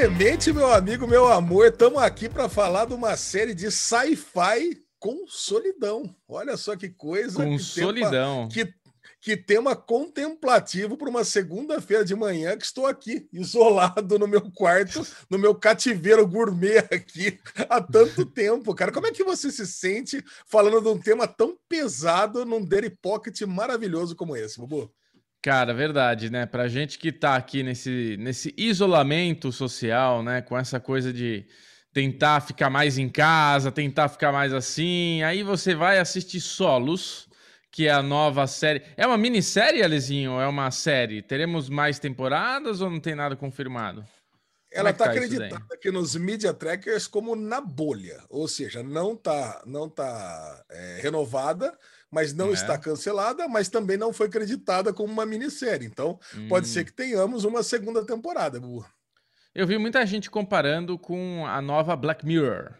Clemente, meu amigo, meu amor, estamos aqui para falar de uma série de sci-fi com solidão. Olha só que coisa. Com que solidão. Tema, que, que tema contemplativo para uma segunda-feira de manhã que estou aqui, isolado no meu quarto, no meu cativeiro gourmet aqui há tanto tempo, cara. Como é que você se sente falando de um tema tão pesado num Daily Pocket maravilhoso como esse, Bubu? Cara, verdade, né? Pra gente que tá aqui nesse, nesse isolamento social, né? Com essa coisa de tentar ficar mais em casa, tentar ficar mais assim, aí você vai assistir Solos, que é a nova série. É uma minissérie, Alezinho? Ou é uma série? Teremos mais temporadas ou não tem nada confirmado? Ela está é tá acreditada aqui nos media trackers como na bolha, ou seja, não tá, não tá é, renovada, mas não é. está cancelada, mas também não foi acreditada como uma minissérie. Então, hum. pode ser hum. que tenhamos uma segunda temporada. Eu vi muita gente comparando com a nova Black Mirror.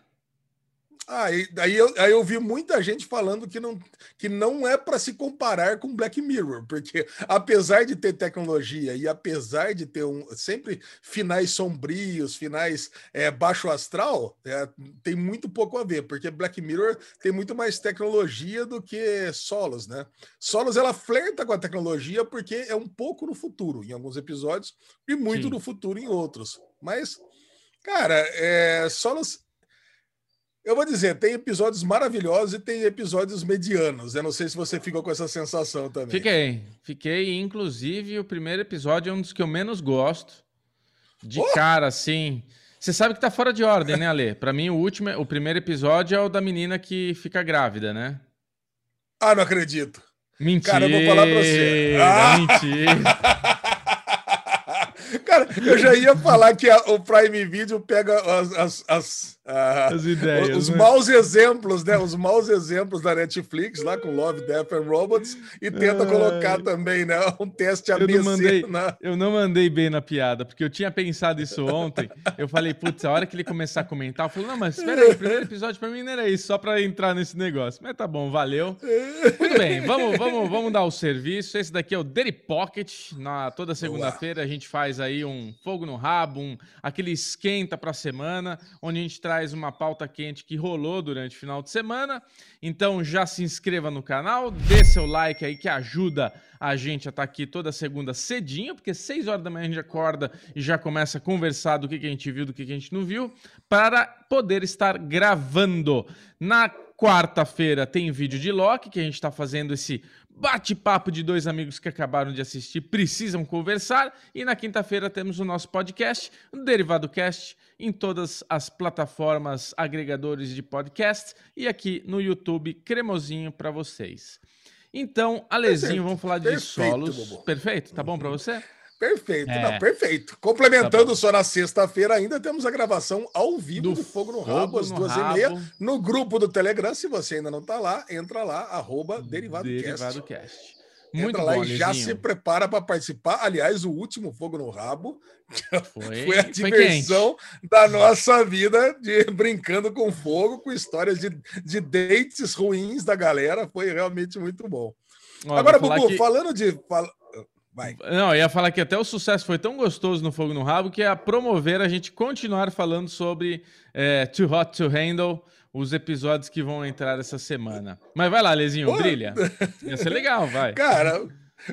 Ah, aí, eu, aí eu vi muita gente falando que não, que não é para se comparar com Black Mirror, porque apesar de ter tecnologia e apesar de ter um, sempre finais sombrios, finais é, baixo astral, é, tem muito pouco a ver, porque Black Mirror tem muito mais tecnologia do que Solos, né? Solos ela flerta com a tecnologia porque é um pouco no futuro, em alguns episódios, e muito Sim. no futuro em outros. Mas, cara, é, Solos eu vou dizer, tem episódios maravilhosos e tem episódios medianos. Eu não sei se você ficou com essa sensação também. Fiquei, fiquei. Inclusive, o primeiro episódio é um dos que eu menos gosto. De oh! cara, assim. Você sabe que tá fora de ordem, né, Ale? Para mim, o último, o primeiro episódio é o da menina que fica grávida, né? Ah, não acredito. Mentira. Cara, eu vou falar pra você. Ah! Mentira. Cara, eu já ia falar que a, o Prime Video pega as, as, as, as ideias, os né? maus exemplos, né? Os maus exemplos da Netflix lá com Love, Death and Robots e tenta colocar também, né? Um teste ABC. Eu não, mandei, na... eu não mandei bem na piada, porque eu tinha pensado isso ontem. Eu falei, putz, a hora que ele começar a comentar, eu falei, não, mas espera aí, o primeiro episódio pra mim não era isso, só pra entrar nesse negócio. Mas tá bom, valeu. Muito bem, vamos, vamos, vamos dar o serviço. Esse daqui é o Daily Pocket. Na, toda segunda-feira a gente faz aí um fogo no rabo, um, aquele esquenta pra semana, onde a gente traz traz uma pauta quente que rolou durante o final de semana. Então já se inscreva no canal, dê seu like aí que ajuda a gente a estar tá aqui toda segunda cedinho, porque 6 horas da manhã a gente acorda e já começa a conversar do que, que a gente viu, do que, que a gente não viu, para poder estar gravando. Na quarta-feira tem vídeo de Loki, que a gente está fazendo esse bate-papo de dois amigos que acabaram de assistir, precisam conversar. E na quinta-feira temos o nosso podcast, o Derivado Cast, em todas as plataformas agregadores de podcast e aqui no YouTube, cremosinho para vocês. Então, Alezinho, perfeito, vamos falar de perfeito, solos. Bobo. Perfeito? Tá bom para você? Perfeito, é. não, perfeito. Complementando tá só na sexta-feira ainda, temos a gravação ao vivo do, do Fogo no Rabo, às duas rabo. e meia, no grupo do Telegram. Se você ainda não tá lá, entra lá, arroba Derivado, Derivado Cast. Muito Entra lá bom, e já se prepara para participar. Aliás, o último Fogo no Rabo foi, foi a diversão foi da nossa vida de brincando com fogo, com histórias de, de dates ruins da galera. Foi realmente muito bom. Ó, Agora, Bubu, que... falando de. Fal... Vai. Não, eu ia falar que até o sucesso foi tão gostoso no Fogo no Rabo que é a promover a gente continuar falando sobre é, Too Hot to Handle os episódios que vão entrar essa semana. Mas vai lá, Lezinho, Pô. brilha. Ia ser legal, vai. Cara,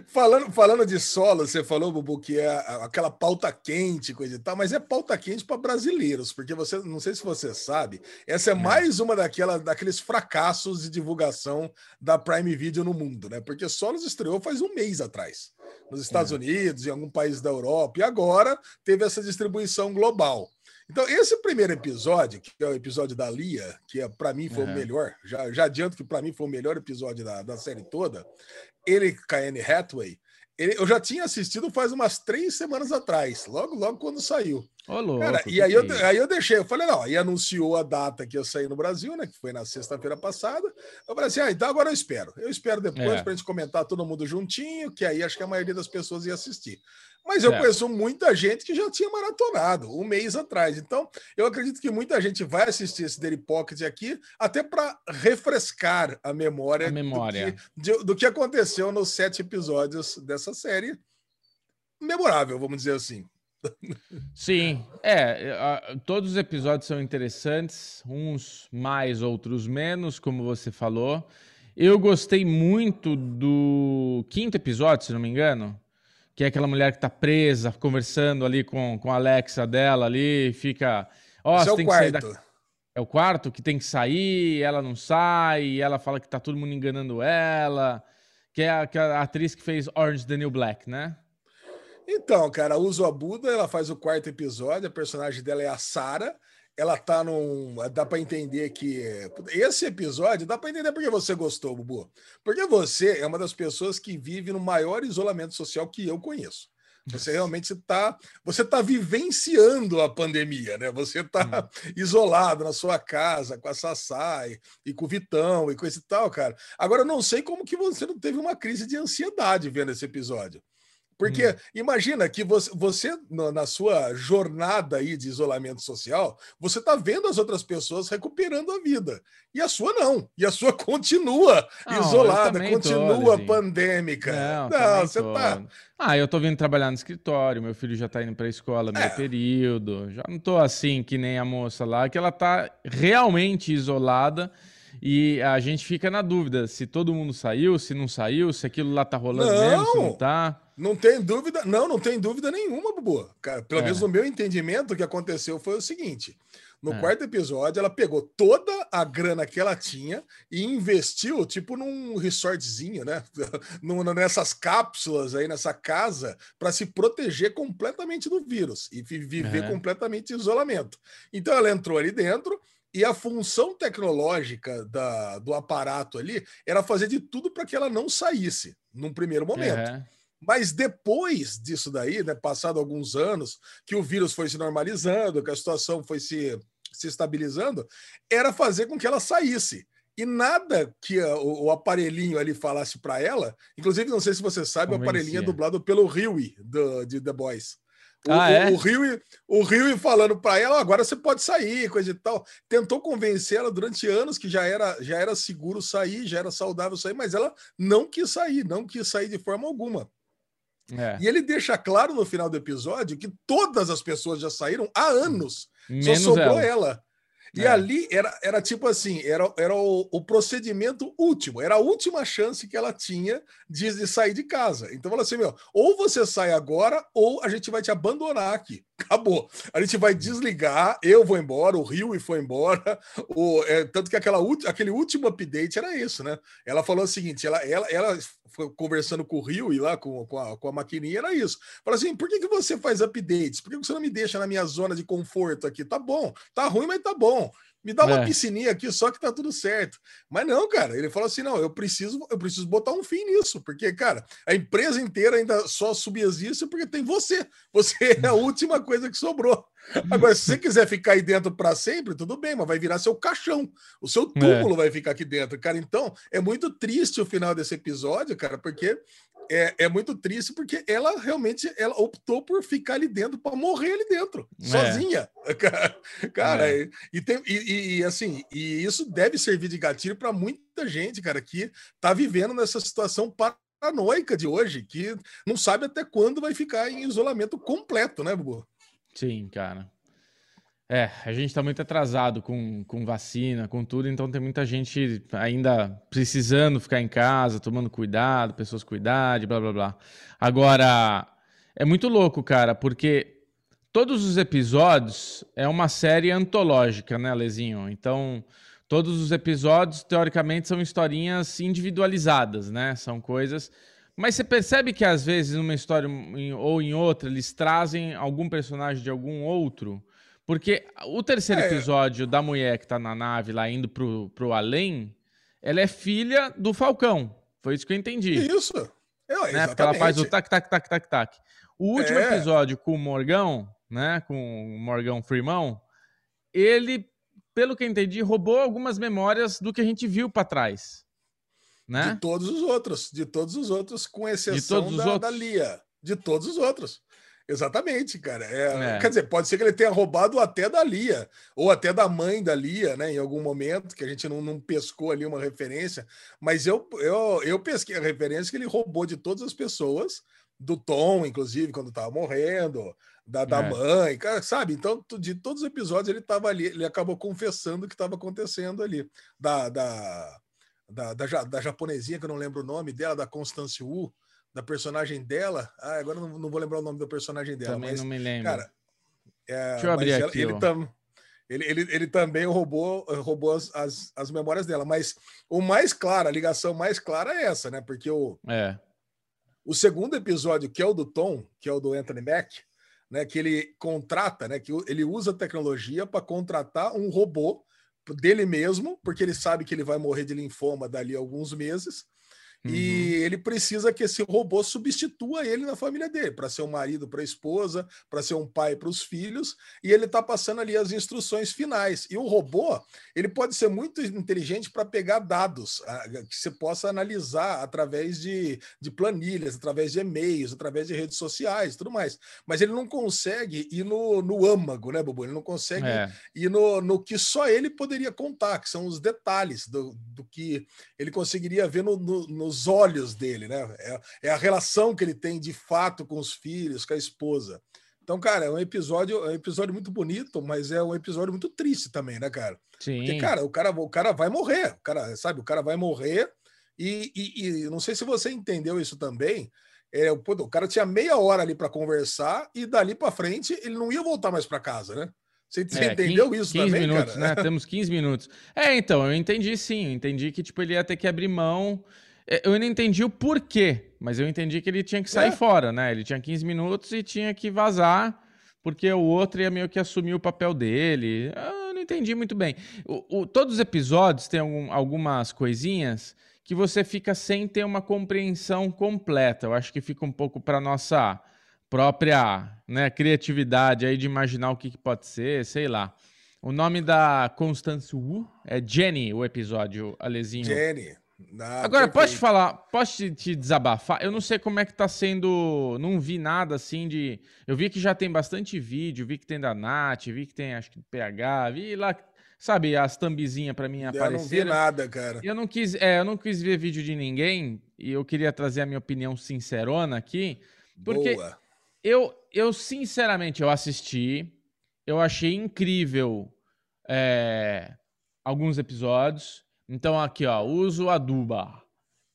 falando, falando de solo, você falou, Bubu, que é aquela pauta quente, coisa e tal, mas é pauta quente para brasileiros, porque você, não sei se você sabe, essa é, é. mais uma daquela, daqueles fracassos de divulgação da Prime Video no mundo, né? Porque Solos estreou faz um mês atrás, nos Estados é. Unidos, em algum país da Europa, e agora teve essa distribuição global. Então, esse primeiro episódio, que é o episódio da Lia, que é, para mim foi uhum. o melhor, já, já adianto que para mim foi o melhor episódio da, da série toda, ele Anne Hathaway, ele, eu já tinha assistido faz umas três semanas atrás, logo, logo quando saiu. Ô, louco, Cara, e aí eu, aí eu deixei, eu falei, não, aí anunciou a data que eu saí no Brasil, né? Que foi na sexta-feira passada. Eu falei assim, ah, então agora eu espero. Eu espero depois é. para a gente comentar todo mundo juntinho, que aí acho que a maioria das pessoas ia assistir. Mas eu conheço muita gente que já tinha maratonado um mês atrás. Então, eu acredito que muita gente vai assistir esse Daily Pocket aqui, até para refrescar a memória, a memória. Do, que, de, do que aconteceu nos sete episódios dessa série. Memorável, vamos dizer assim. Sim, é. Todos os episódios são interessantes, uns mais, outros menos, como você falou. Eu gostei muito do quinto episódio, se não me engano, que é aquela mulher que tá presa, conversando ali com, com a Alexa dela ali, fica. Ó, oh, você é tem quarto. que sair da... É o quarto que tem que sair, ela não sai, ela fala que tá todo mundo enganando ela, que é a, que é a atriz que fez Orange the New Black, né? Então, cara, uso a Buda, ela faz o quarto episódio, a personagem dela é a Sara. Ela tá num. Dá para entender que. Esse episódio, dá para entender porque você gostou, Bubu. Porque você é uma das pessoas que vive no maior isolamento social que eu conheço. Você realmente está você tá vivenciando a pandemia, né? Você está hum. isolado na sua casa com a Sassai e com o Vitão e com esse tal, cara. Agora eu não sei como que você não teve uma crise de ansiedade vendo esse episódio. Porque hum. imagina que você, você, na sua jornada aí de isolamento social, você está vendo as outras pessoas recuperando a vida. E a sua não. E a sua continua não, isolada, continua tô, pandêmica. Não, não você tô. tá. Ah, eu tô vindo trabalhar no escritório, meu filho já tá indo para a escola meio é. período. Já não tô assim que nem a moça lá, que ela tá realmente isolada. E a gente fica na dúvida se todo mundo saiu, se não saiu, se aquilo lá tá rolando não. mesmo, se não tá. Não tem dúvida, não, não tem dúvida nenhuma, Bubu. Cara, pelo é. menos no meu entendimento, o que aconteceu foi o seguinte: no é. quarto episódio, ela pegou toda a grana que ela tinha e investiu, tipo, num resortzinho, né? Nessas cápsulas aí, nessa casa, para se proteger completamente do vírus e viver é. completamente em isolamento. Então, ela entrou ali dentro. E a função tecnológica da, do aparato ali era fazer de tudo para que ela não saísse num primeiro momento. É. Mas depois disso daí, né, passado alguns anos, que o vírus foi se normalizando, que a situação foi se, se estabilizando, era fazer com que ela saísse. E nada que a, o, o, aparelhinho ali falasse para ela, inclusive, não sei se você sabe, Convencia. o aparelhinho é dublado pelo Huey, do, de The Boys. O, ah, é? o, Rio, o Rio falando para ela, agora você pode sair, coisa e tal. Tentou convencer ela durante anos que já era, já era seguro sair, já era saudável sair, mas ela não quis sair, não quis sair de forma alguma. É. E ele deixa claro no final do episódio que todas as pessoas já saíram há anos. Menos só sobrou ela. ela. E é. ali era, era tipo assim, era, era o, o, procedimento último, era a última chance que ela tinha de, de sair de casa. Então falou assim, meu, ou você sai agora, ou a gente vai te abandonar aqui. Acabou. A gente vai desligar, eu vou embora, o Rio foi embora. O, é, tanto que aquela, aquele último update era isso, né? Ela falou o seguinte: ela, ela, ela foi conversando com o Rio e lá com, com, a, com a maquininha, era isso. Falou assim: por que, que você faz updates? Por que você não me deixa na minha zona de conforto aqui? Tá bom, tá ruim, mas tá bom. Me dá uma é. piscininha aqui só que tá tudo certo. Mas não, cara, ele falou assim: não, eu preciso, eu preciso botar um fim nisso, porque, cara, a empresa inteira ainda só subsiste porque tem você. Você é a última coisa que sobrou. Agora, se você quiser ficar aí dentro para sempre, tudo bem, mas vai virar seu caixão. O seu túmulo é. vai ficar aqui dentro, cara. Então, é muito triste o final desse episódio, cara, porque é, é muito triste porque ela realmente ela optou por ficar ali dentro para morrer ali dentro, é. sozinha. Cara, é. e, tem, e, e, assim, e isso deve servir de gatilho para muita gente, cara, que tá vivendo nessa situação paranoica de hoje, que não sabe até quando vai ficar em isolamento completo, né, Bubu? Sim, cara. É, a gente está muito atrasado com, com vacina, com tudo, então tem muita gente ainda precisando ficar em casa, tomando cuidado, pessoas com idade, blá blá blá. Agora, é muito louco, cara, porque todos os episódios é uma série antológica, né, Lezinho? Então, todos os episódios, teoricamente, são historinhas individualizadas, né? São coisas. Mas você percebe que às vezes, numa história ou em outra, eles trazem algum personagem de algum outro porque o terceiro é. episódio da mulher que tá na nave lá indo pro, pro além, ela é filha do Falcão. Foi isso que eu entendi. Isso. É, né? Porque ela faz o tac, tac, tac, tac, tac. O último é. episódio com o Morgão, né? Com o Morgão Freeman, ele, pelo que eu entendi, roubou algumas memórias do que a gente viu para trás. Né? De todos os outros, de todos os outros, com exceção da, da Lia. De todos os outros. Exatamente, cara. É, é. Quer dizer, pode ser que ele tenha roubado até da Lia, ou até da mãe da Lia, né? Em algum momento, que a gente não, não pescou ali uma referência. Mas eu, eu, eu pesquei a referência que ele roubou de todas as pessoas, do Tom, inclusive, quando tava morrendo, da, da é. mãe, cara, sabe? Então, de todos os episódios, ele tava ali, ele acabou confessando o que estava acontecendo ali. Da, da, da, da, da, japonesinha, que eu não lembro o nome dela, da Constance Wu, da personagem dela. Ah, agora não, não vou lembrar o nome da personagem dela. Também mas, não me lembro. Cara, é, Deixa eu abrir ela, aqui. Ele, tam, ele, ele, ele, também roubou, roubou as, as, as, memórias dela. Mas o mais claro, a ligação mais clara é essa, né? Porque o, é. o segundo episódio, que é o do Tom, que é o do Anthony Mack, né? Que ele contrata, né? Que ele usa tecnologia para contratar um robô dele mesmo, porque ele sabe que ele vai morrer de linfoma dali a alguns meses Uhum. E ele precisa que esse robô substitua ele na família dele, para ser um marido para a esposa, para ser um pai para os filhos, e ele está passando ali as instruções finais. E o robô, ele pode ser muito inteligente para pegar dados que você possa analisar através de, de planilhas, através de e-mails, através de redes sociais, tudo mais. Mas ele não consegue ir no, no âmago, né, Bubu? Ele não consegue é. ir no, no que só ele poderia contar, que são os detalhes do, do que ele conseguiria ver no, no, nos os olhos dele, né? É, é, a relação que ele tem de fato com os filhos, com a esposa. Então, cara, é um episódio, é um episódio muito bonito, mas é um episódio muito triste também, né, cara? Sim. Porque, cara, o cara, o cara vai morrer, o cara, sabe, o cara vai morrer e, e, e não sei se você entendeu isso também. É, o, o cara tinha meia hora ali para conversar e dali para frente ele não ia voltar mais para casa, né? Você, você é, entendeu 15, isso 15 também, minutos, cara? né? Temos 15 minutos. É, então, eu entendi sim. Eu entendi que tipo, ele ia ter que abrir mão eu não entendi o porquê, mas eu entendi que ele tinha que sair é. fora, né? Ele tinha 15 minutos e tinha que vazar, porque o outro ia meio que assumir o papel dele. Eu não entendi muito bem. O, o, todos os episódios têm algum, algumas coisinhas que você fica sem ter uma compreensão completa. Eu acho que fica um pouco para nossa própria né, criatividade aí de imaginar o que, que pode ser, sei lá. O nome da Constance Wu é Jenny, o episódio, Alezinho. Jenny. Ah, Agora, posso te falar, posso te, te, desabafar? Eu não sei como é que tá sendo. Não vi nada assim de. Eu vi que já tem bastante vídeo, vi que tem da Nath, vi que tem, acho que PH, vi lá, sabe, as thumbzinhas para mim aparecer. Eu não vi nada, cara. Eu não quis, é, eu não quis ver vídeo de ninguém e eu queria trazer a minha opinião sincerona aqui, porque Boa. eu, eu sinceramente eu assisti, eu achei incrível é, alguns episódios. Então aqui, ó, uso a Duba.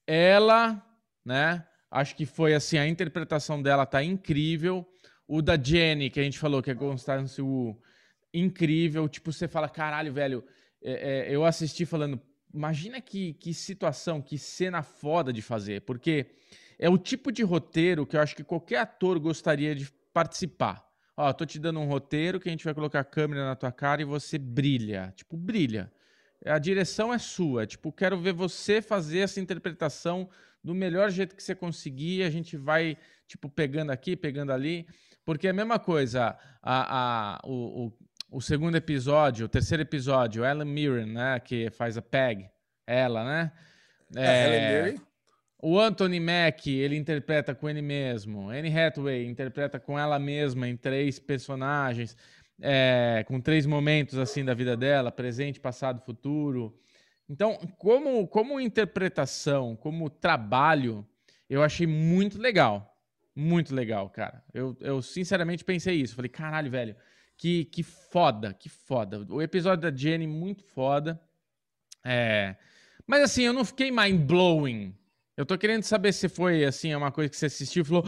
Ela, né? Acho que foi assim, a interpretação dela tá incrível. O da Jenny, que a gente falou que é Constance Wu, incrível. Tipo, você fala, caralho, velho, é, é, eu assisti falando, imagina que, que situação, que cena foda de fazer, porque é o tipo de roteiro que eu acho que qualquer ator gostaria de participar. Ó, tô te dando um roteiro que a gente vai colocar a câmera na tua cara e você brilha, tipo, brilha a direção é sua. Tipo, quero ver você fazer essa interpretação do melhor jeito que você conseguir. A gente vai, tipo, pegando aqui, pegando ali. Porque é a mesma coisa, a, a, o, o, o segundo episódio, o terceiro episódio, Ellen Mirren, né? Que faz a Peg, ela, né? É, é, Ellen o Anthony Mack, ele interpreta com ele mesmo. Anne Hathaway interpreta com ela mesma em três personagens é, com três momentos assim da vida dela, presente, passado, futuro. Então, como, como interpretação, como trabalho, eu achei muito legal. Muito legal, cara. Eu, eu sinceramente pensei isso. Falei, caralho, velho, que, que foda, que foda. O episódio da Jenny, muito foda. É... Mas assim, eu não fiquei mind-blowing eu tô querendo saber se foi assim, uma coisa que você assistiu e falou.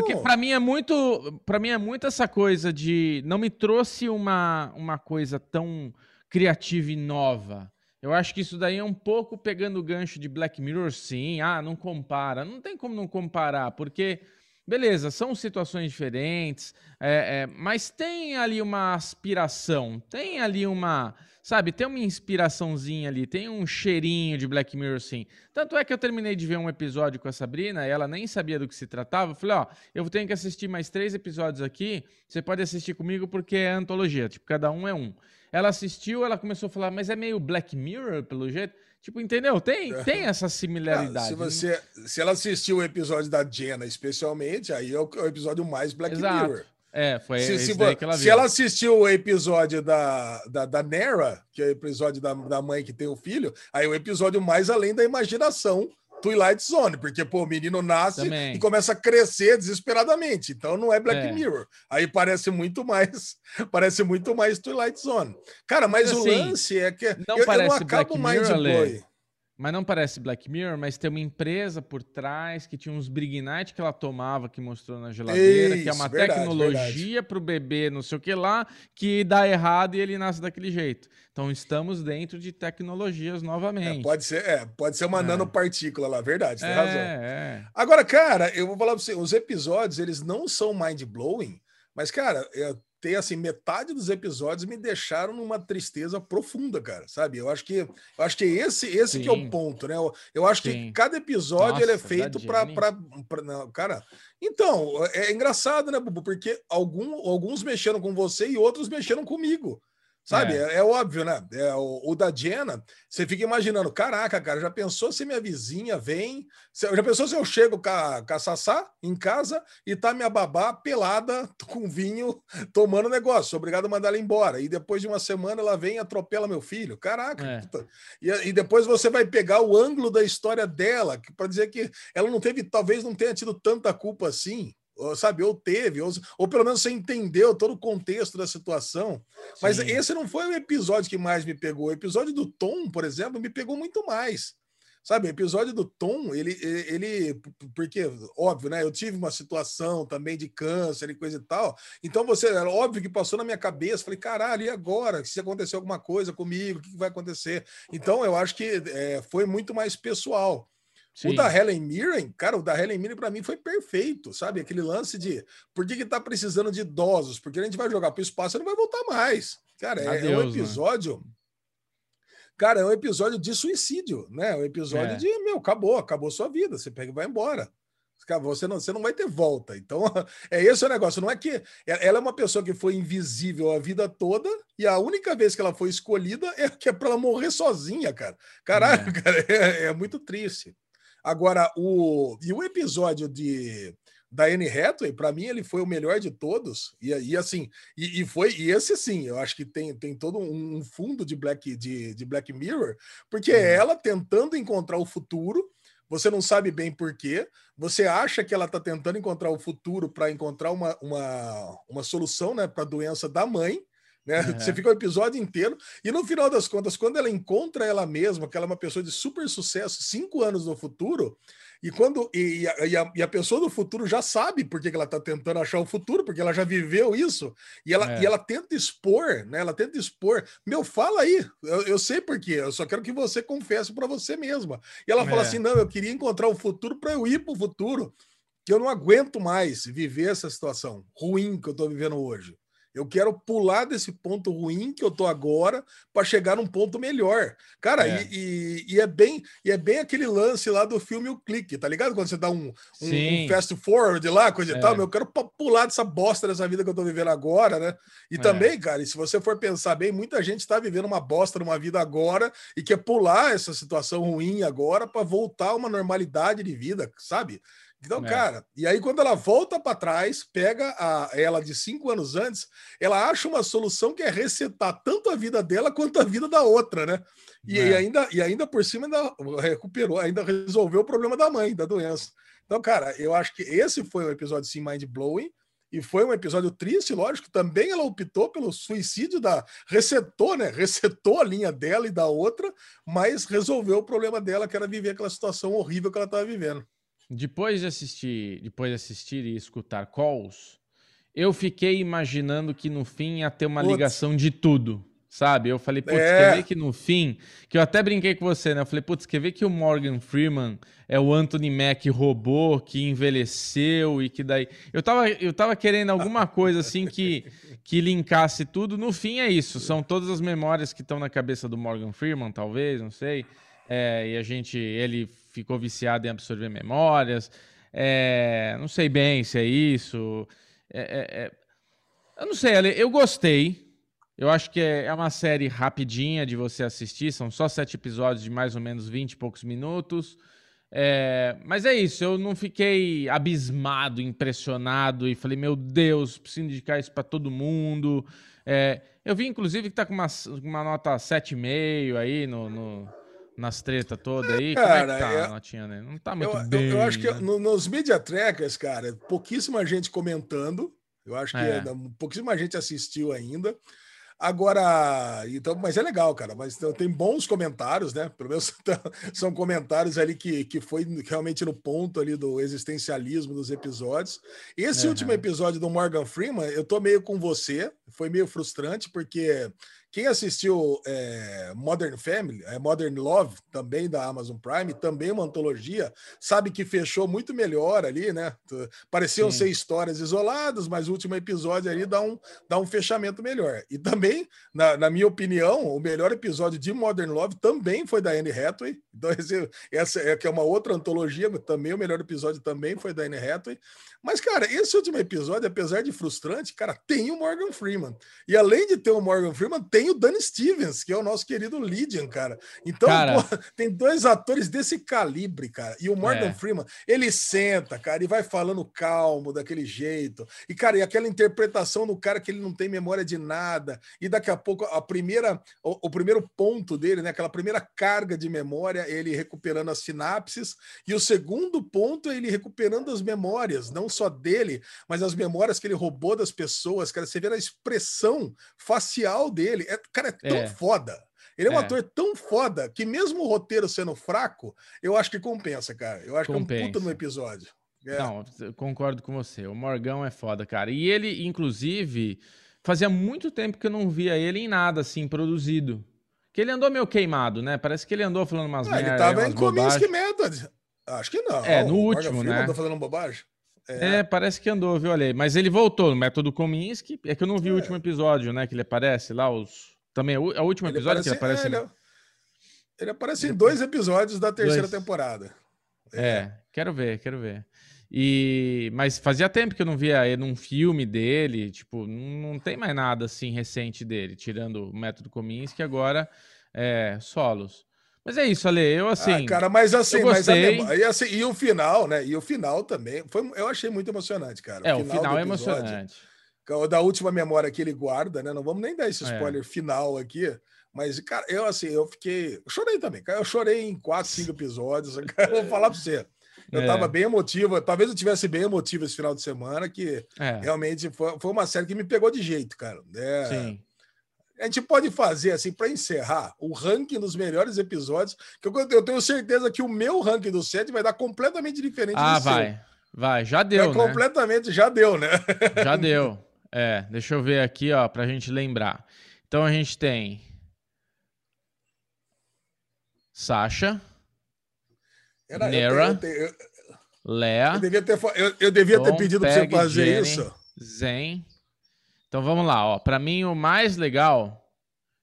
Porque para mim é muito. para mim é muito essa coisa de. Não me trouxe uma, uma coisa tão criativa e nova. Eu acho que isso daí é um pouco pegando o gancho de Black Mirror, sim. Ah, não compara. Não tem como não comparar, porque, beleza, são situações diferentes, é, é, mas tem ali uma aspiração, tem ali uma Sabe, tem uma inspiraçãozinha ali, tem um cheirinho de Black Mirror, sim. Tanto é que eu terminei de ver um episódio com a Sabrina, e ela nem sabia do que se tratava. Eu falei, ó, eu tenho que assistir mais três episódios aqui, você pode assistir comigo porque é antologia, tipo, cada um é um. Ela assistiu, ela começou a falar, mas é meio Black Mirror, pelo jeito. Tipo, entendeu? Tem, é. tem essa similaridade. Se, você, se ela assistiu o episódio da Jenna, especialmente, aí é o, é o episódio mais Black Exato. Mirror. É, foi se, se, ela. Se ela assistiu o episódio da, da, da Nera, que é o episódio da, da mãe que tem o filho, aí é o episódio mais além da imaginação Twilight Zone, porque pô, o menino nasce Também. e começa a crescer desesperadamente. Então não é Black é. Mirror. Aí parece muito mais, parece muito mais Twilight Zone. Cara, mas assim, o lance é que não eu, eu não acabo Black mais Mirror, de mas não parece Black Mirror, mas tem uma empresa por trás que tinha uns Brignite que ela tomava, que mostrou na geladeira, Isso, que é uma verdade, tecnologia para o bebê, não sei o que lá, que dá errado e ele nasce daquele jeito. Então estamos dentro de tecnologias novamente. É, pode ser, é, pode ser uma é. nanopartícula lá, verdade, tem é, razão. É. Agora, cara, eu vou falar para você, os episódios, eles não são mind-blowing, mas, cara, ter assim metade dos episódios me deixaram numa tristeza profunda, cara, sabe? Eu acho que eu acho que esse esse que é o ponto, né? Eu, eu acho Sim. que cada episódio Nossa, ele é feito para para cara. Então, é, é engraçado, né, Bubu? Porque algum, alguns mexeram com você e outros mexeram comigo. Sabe? É, é óbvio, né? É, o, o, da Jenna, você fica imaginando, caraca, cara, já pensou se minha vizinha vem? Já pensou se eu chego com a, com a Sassá em casa e tá minha babá pelada com vinho tomando negócio? Obrigado a mandar ela embora. E depois de uma semana ela vem e atropela meu filho. Caraca. É. E, e, depois você vai pegar o ângulo da história dela para dizer que ela não teve, talvez não tenha tido tanta culpa assim sabe, ou teve, ou, ou pelo menos você entendeu todo o contexto da situação. Sim. Mas esse não foi o episódio que mais me pegou. O episódio do Tom, por exemplo, me pegou muito mais. Sabe, o episódio do Tom, ele, ele, porque, óbvio, né? Eu tive uma situação também de câncer e coisa e tal. Então, você, era óbvio que passou na minha cabeça. Falei, caralho, e agora? Se acontecer alguma coisa comigo, o que vai acontecer? Então, eu acho que é, foi muito mais pessoal. Sim. O da Helen Mirren, cara, o da Helen Mirren para mim foi perfeito, sabe? Aquele lance de por que, que tá precisando de idosos? Porque a gente vai jogar para o espaço e não vai voltar mais. Cara, é, Adeus, é um né? episódio. Né? Cara, é um episódio de suicídio, né? É um episódio é. de, meu, acabou, acabou sua vida. Você pega e vai embora. Você não, você não vai ter volta. Então, é esse o negócio. Não é que ela é uma pessoa que foi invisível a vida toda e a única vez que ela foi escolhida é que é para ela morrer sozinha, cara. Caralho, é. cara, é, é muito triste. Agora, o, e o episódio de da Anne Hathaway, para mim, ele foi o melhor de todos. E, e assim, e, e, foi, e esse sim, eu acho que tem, tem todo um fundo de Black, de, de Black Mirror, porque é ela tentando encontrar o futuro. Você não sabe bem por quê. Você acha que ela está tentando encontrar o futuro para encontrar uma, uma, uma solução né, para a doença da mãe. Né? Uhum. Você fica o episódio inteiro, e no final das contas, quando ela encontra ela mesma, que ela é uma pessoa de super sucesso, cinco anos no futuro, e quando e, e, a, e a, pessoa do futuro já sabe por que, ela está tentando achar o futuro, porque ela já viveu isso, e ela, é. e ela tenta expor, né? Ela tenta expor. Meu, fala aí, eu, eu sei por quê, eu só quero que você confesse para você mesma. E ela é. fala assim: não, eu queria encontrar o futuro para eu ir para o futuro, que eu não aguento mais viver essa situação ruim que eu estou vivendo hoje. Eu quero pular desse ponto ruim que eu tô agora para chegar num ponto melhor. Cara, é. E, e, e, é bem e é bem aquele lance lá do filme O Clique, tá ligado? Quando você dá um, um, um fast forward lá, coisa é. e tal, meu, eu quero pular dessa bosta dessa vida que eu tô vivendo agora, né? E é. também, cara, e se você for pensar bem, muita gente tá vivendo uma bosta numa vida agora e quer pular essa situação ruim agora para voltar a uma normalidade de vida, sabe? Então, é. cara, e aí quando ela volta para trás, pega a, ela de cinco anos antes, ela acha uma solução que é resetar tanto a vida dela quanto a vida da outra, né? E, é. e ainda, e ainda por cima ainda recuperou, ainda resolveu o problema da mãe, da doença. Então, cara, eu acho que esse foi um episódio sim mind blowing. E foi um episódio triste, lógico. Também ela optou pelo suicídio da. Resetou, né? Resetou a linha dela e da outra, mas resolveu o problema dela, que era viver aquela situação horrível que ela estava vivendo. Depois de assistir, depois de assistir e escutar calls, eu fiquei imaginando que no fim ia ter uma putz. ligação de tudo, sabe? Eu falei, putz, é. quer ver que no fim, que eu até brinquei com você, né? Eu falei, putz, quer ver que o Morgan Freeman é o Anthony Mack robô que envelheceu e que daí. Eu tava, eu tava querendo alguma coisa assim que, que linkasse tudo. No fim é isso, são todas as memórias que estão na cabeça do Morgan Freeman, talvez, não sei. É, e a gente, ele ficou viciado em absorver memórias. É, não sei bem se é isso. É, é, é eu não sei, eu gostei. Eu acho que é, é uma série rapidinha de você assistir. São só sete episódios de mais ou menos vinte e poucos minutos. É, mas é isso, eu não fiquei abismado, impressionado e falei, meu Deus, preciso indicar isso para todo mundo. É, eu vi, inclusive, que está com uma, uma nota 7,5 aí no, no, nas tretas todas aí? Cara, Como é que tá é, a notinha, né? Não tá muito eu, bem. Eu, eu acho que né? no, nos media trackers, cara, pouquíssima gente comentando. Eu acho que é. pouquíssima gente assistiu ainda. Agora, então, mas é legal, cara. Mas tem bons comentários, né? Pelo menos são comentários ali que, que foi realmente no ponto ali do existencialismo dos episódios. Esse uhum. último episódio do Morgan Freeman, eu tô meio com você. Foi meio frustrante, porque quem assistiu é, Modern Family, é, Modern Love, também da Amazon Prime, também uma antologia, sabe que fechou muito melhor ali, né? Pareciam Sim. ser histórias isoladas, mas o último episódio ali dá um, dá um fechamento melhor. E também, na, na minha opinião, o melhor episódio de Modern Love também foi da Anne Hathaway. Então, esse, essa é que é uma outra antologia, também o melhor episódio também foi da Anne Hathaway. Mas, cara, esse último episódio, apesar de frustrante, cara, tem o Morgan Freeman. E além de ter o Morgan Freeman, tem o Danny Stevens, que é o nosso querido Lydian, cara. Então, cara... Pô, tem dois atores desse calibre, cara. E o Morgan é. Freeman, ele senta, cara, e vai falando calmo, daquele jeito. E, cara, e aquela interpretação do cara que ele não tem memória de nada. E daqui a pouco, a primeira, o, o primeiro ponto dele, né? Aquela primeira carga de memória, ele recuperando as sinapses. E o segundo ponto é ele recuperando as memórias, não só dele, mas as memórias que ele roubou das pessoas, cara. Você vê a expressão facial dele. É, cara, é tão é. foda. Ele é um é. ator tão foda que, mesmo o roteiro sendo fraco, eu acho que compensa, cara. Eu acho compensa. que é um puta no episódio. É. Não, concordo com você. O Morgão é foda, cara. E ele, inclusive, fazia muito tempo que eu não via ele em nada assim produzido. Que ele andou meio queimado, né? Parece que ele andou falando umas ah, merda. Ele tava em Cominsky Method. Acho que não. É, no último, né? Andou falando bobagem. É. é. parece que andou, viu, Ale? Mas ele voltou no método Kominsky. É que eu não vi é. o último episódio, né? Que ele aparece lá, os. Também é o, é último ele episódio aparece, que ele aparece. É, ele, ele, aparece em dois episódios da terceira dois. temporada. É. é. quero ver, quero ver. E mas fazia tempo que eu não via ele num filme dele, tipo, não, não tem mais nada assim recente dele, tirando o método Kominsky, agora é solos. Mas é isso, Ale. Eu assim. Ah, cara, mas assim, mas a, e, assim, e o final, né? E o final também. Foi, eu achei muito emocionante, cara. É, o final, o final é emocionante. Da última memória que ele guarda, né? Não vamos nem dar esse é. spoiler é. final aqui. Mas, cara, eu assim, eu fiquei. Eu chorei também, cara. Eu chorei em quatro, cinco episódios. Cara, vou falar pra você. Eu é. tava bem emotivo. Talvez eu tivesse bem emotivo esse final de semana, que é. realmente foi, foi uma série que me pegou de jeito, cara. É, Sim. A gente pode fazer, assim, para encerrar, o ranking dos melhores episódios, que eu, eu, tenho certeza que o meu ranking do set vai dar completamente diferente ah, do vai. seu. Vai, já deu, né? Completamente, já deu, né? Já deu. É, deixa eu ver aqui, ó, pra gente lembrar. Então a gente tem Sasha, Era, Nera, eu, eu, eu, Lea. Eu devia ter, eu, devia ter pedido para você fazer Jenny, isso. Zen, então vamos lá, ó. Para mim o mais legal,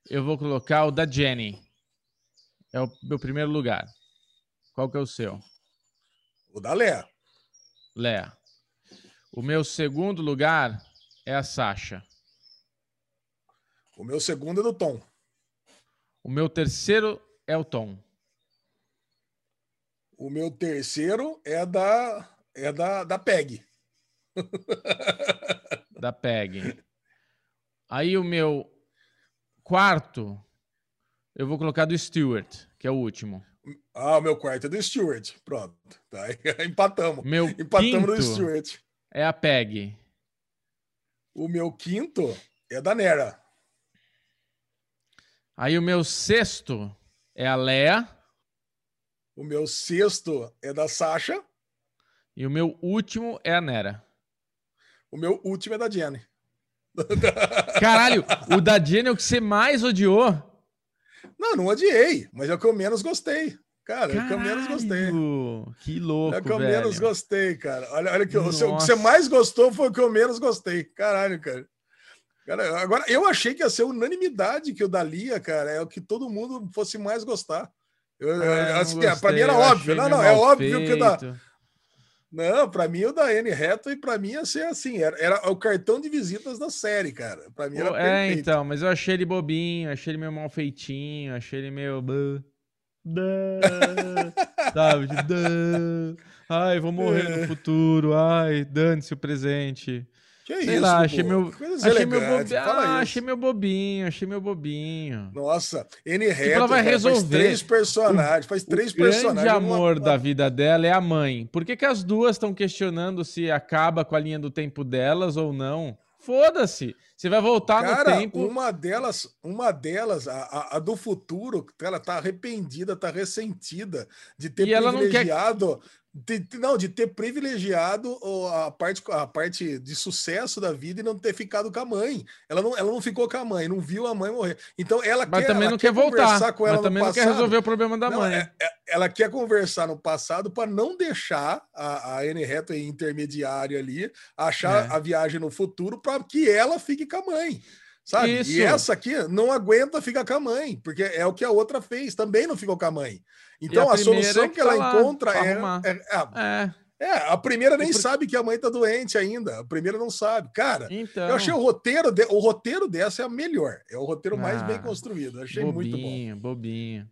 eu vou colocar o da Jenny. É o meu primeiro lugar. Qual que é o seu? O da Léa. Léa. O meu segundo lugar é a Sasha. O meu segundo é do Tom. O meu terceiro é o Tom. O meu terceiro é da é da, da Peg. Da Peg. Aí o meu quarto, eu vou colocar do Stewart, que é o último. Ah, o meu quarto é do Stewart. Pronto. Tá. Empatamos. Meu Empatamos no Stewart. É a Peg. O meu quinto é da Nera. Aí o meu sexto é a Lea. O meu sexto é da Sasha. E o meu último é a Nera. O meu último é da Jenny. Caralho, o da Jenny é o que você mais odiou? Não, não odiei, mas é o que eu menos gostei. Cara, Caralho, é o que eu menos gostei. Que louco, É o que eu velho. menos gostei, cara. Olha, olha que o, que você mais gostou foi o que eu menos gostei. Caralho, cara. cara. Agora, eu achei que ia ser unanimidade que o da Lia, cara, é o que todo mundo fosse mais gostar. Eu, é, assim, pra mim era óbvio. Não, não, é óbvio feito. que o da. Não, para mim o da Anne e para mim ia ser assim, era, era, o cartão de visitas da série, cara. Para mim era oh, É, então, mas eu achei ele bobinho, achei ele meio mal feitinho, achei ele meio sabe, tipo, ai, vou morrer no futuro, ai, dane-se o presente. Que Sei isso, lá, achei meu, achei meu, bobi... ah, achei meu bobinho, achei meu bobinho. Nossa, N tipo, ela vai resolver. faz três personagens, faz três o personagens. O grande amor da vida dela é a mãe. Por que, que as duas estão questionando se acaba com a linha do tempo delas ou não? Foda-se. Você vai voltar Cara, no tempo. Uma delas, uma delas, a, a, a, do futuro, ela tá arrependida, tá ressentida de ter e privilegiado de, não, de ter privilegiado a parte, a parte de sucesso da vida e não ter ficado com a mãe. Ela não, ela não ficou com a mãe, não viu a mãe morrer. Então ela mas quer, também ela não quer, voltar. Com ela mas também não quer resolver o problema da não, mãe. É, é, ela quer conversar no passado para não deixar a, a Anne Hathaway intermediária ali achar é. a viagem no futuro para que ela fique com a mãe. Sabe? Isso. E essa aqui não aguenta ficar com a mãe, porque é o que a outra fez, também não ficou com a mãe. Então a, a solução que, que ela tá encontra é, é, é, é, a primeira nem sabe que a mãe tá doente ainda. A primeira não sabe. Cara, então... eu achei o roteiro, de, o roteiro dessa é a melhor. É o roteiro mais bem ah, construído. Eu achei bobinho, muito bom. Bobinho.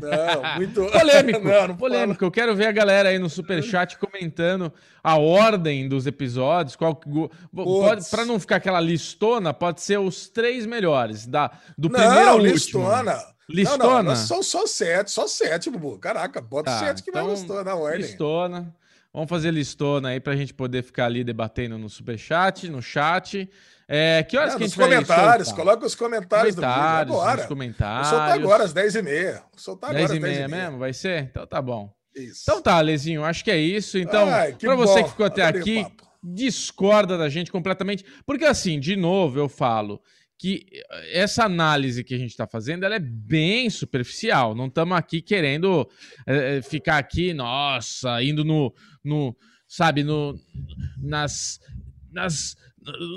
Não, muito polêmico. não, não polêmico. Fala. Eu quero ver a galera aí no super chat comentando a ordem dos episódios, qual pode para não ficar aquela listona, pode ser os três melhores da do não, primeiro ao listona. último. Listona. Não, não, só, só sete, só sete, Bubu. Caraca, bota tá, sete que então, vai listona na ordem. Listona. Vamos fazer listona aí pra gente poder ficar ali debatendo no super chat, no chat. É, que horas é, que a gente comentários, vai coloca os comentários, comentários do vídeo agora. comentários. Vou soltar agora às 10h30. Soltar agora 10 e meia mesmo? Vai ser? Então tá bom. Isso. Então tá, Lezinho, acho que é isso. Então, para você que ficou até aqui, discorda da gente completamente. Porque assim, de novo, eu falo que essa análise que a gente está fazendo ela é bem superficial. Não estamos aqui querendo é, ficar aqui, nossa, indo no, no sabe, no, nas, nas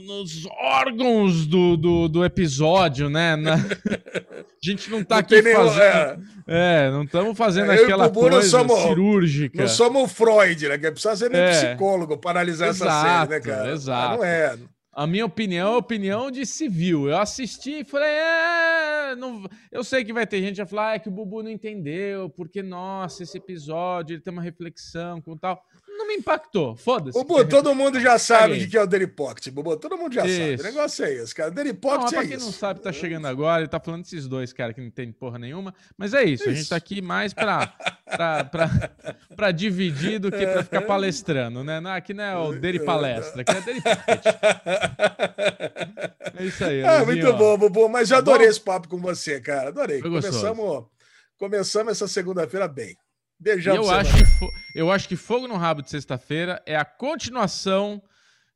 nos órgãos do, do, do episódio, né? Na... A gente não tá não aqui fazendo. é... é... não estamos fazendo é, aquela coisa somos, cirúrgica. Não somos Freud, né? Que precisa ser nem é. psicólogo para analisar exato, essa série, né, cara? Exato. não é. A minha opinião é opinião de civil. Eu assisti e falei, é, não... eu sei que vai ter gente a falar ah, é que o Bubu não entendeu, porque, nossa, esse episódio ele tem uma reflexão com tal não me impactou. Foda-se. Bubu, todo mundo já sabe o que é o Daily Pocket. Bubu, todo mundo já isso. sabe. O negócio é esse, cara. Daily Pocket não, é pra quem não sabe, tá chegando agora, ele tá falando desses dois, cara, que não tem porra nenhuma. Mas é isso, isso. a gente tá aqui mais pra, pra dividir do que pra ficar palestrando, né? Não, aqui não é o Daily Palestra, aqui é Daily Pocket. É isso aí. Ah, muito bom, Bubu. Mas já tá adorei esse papo com você, cara. Adorei. Começamos, começamos essa segunda-feira bem. Beijão eu acho, que, eu acho que Fogo no Rabo de sexta-feira é a continuação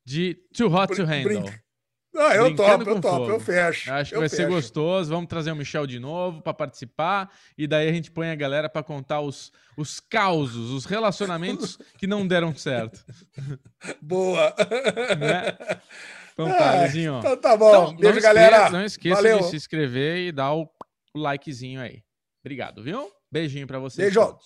de Too Hot to Handle. Ah, eu topo, eu topo, eu fecho. Acho que vai fecho. ser gostoso. Vamos trazer o Michel de novo para participar. E daí a gente põe a galera para contar os, os causos, os relacionamentos que não deram certo. Boa! Né? Então tá, Lezinho. Então tá bom. Então, Beijo, não galera. Esqueça, não esqueça Valeu. de se inscrever e dar o, likezinho aí. Obrigado, viu? Beijinho para vocês. Beijo. Tchau.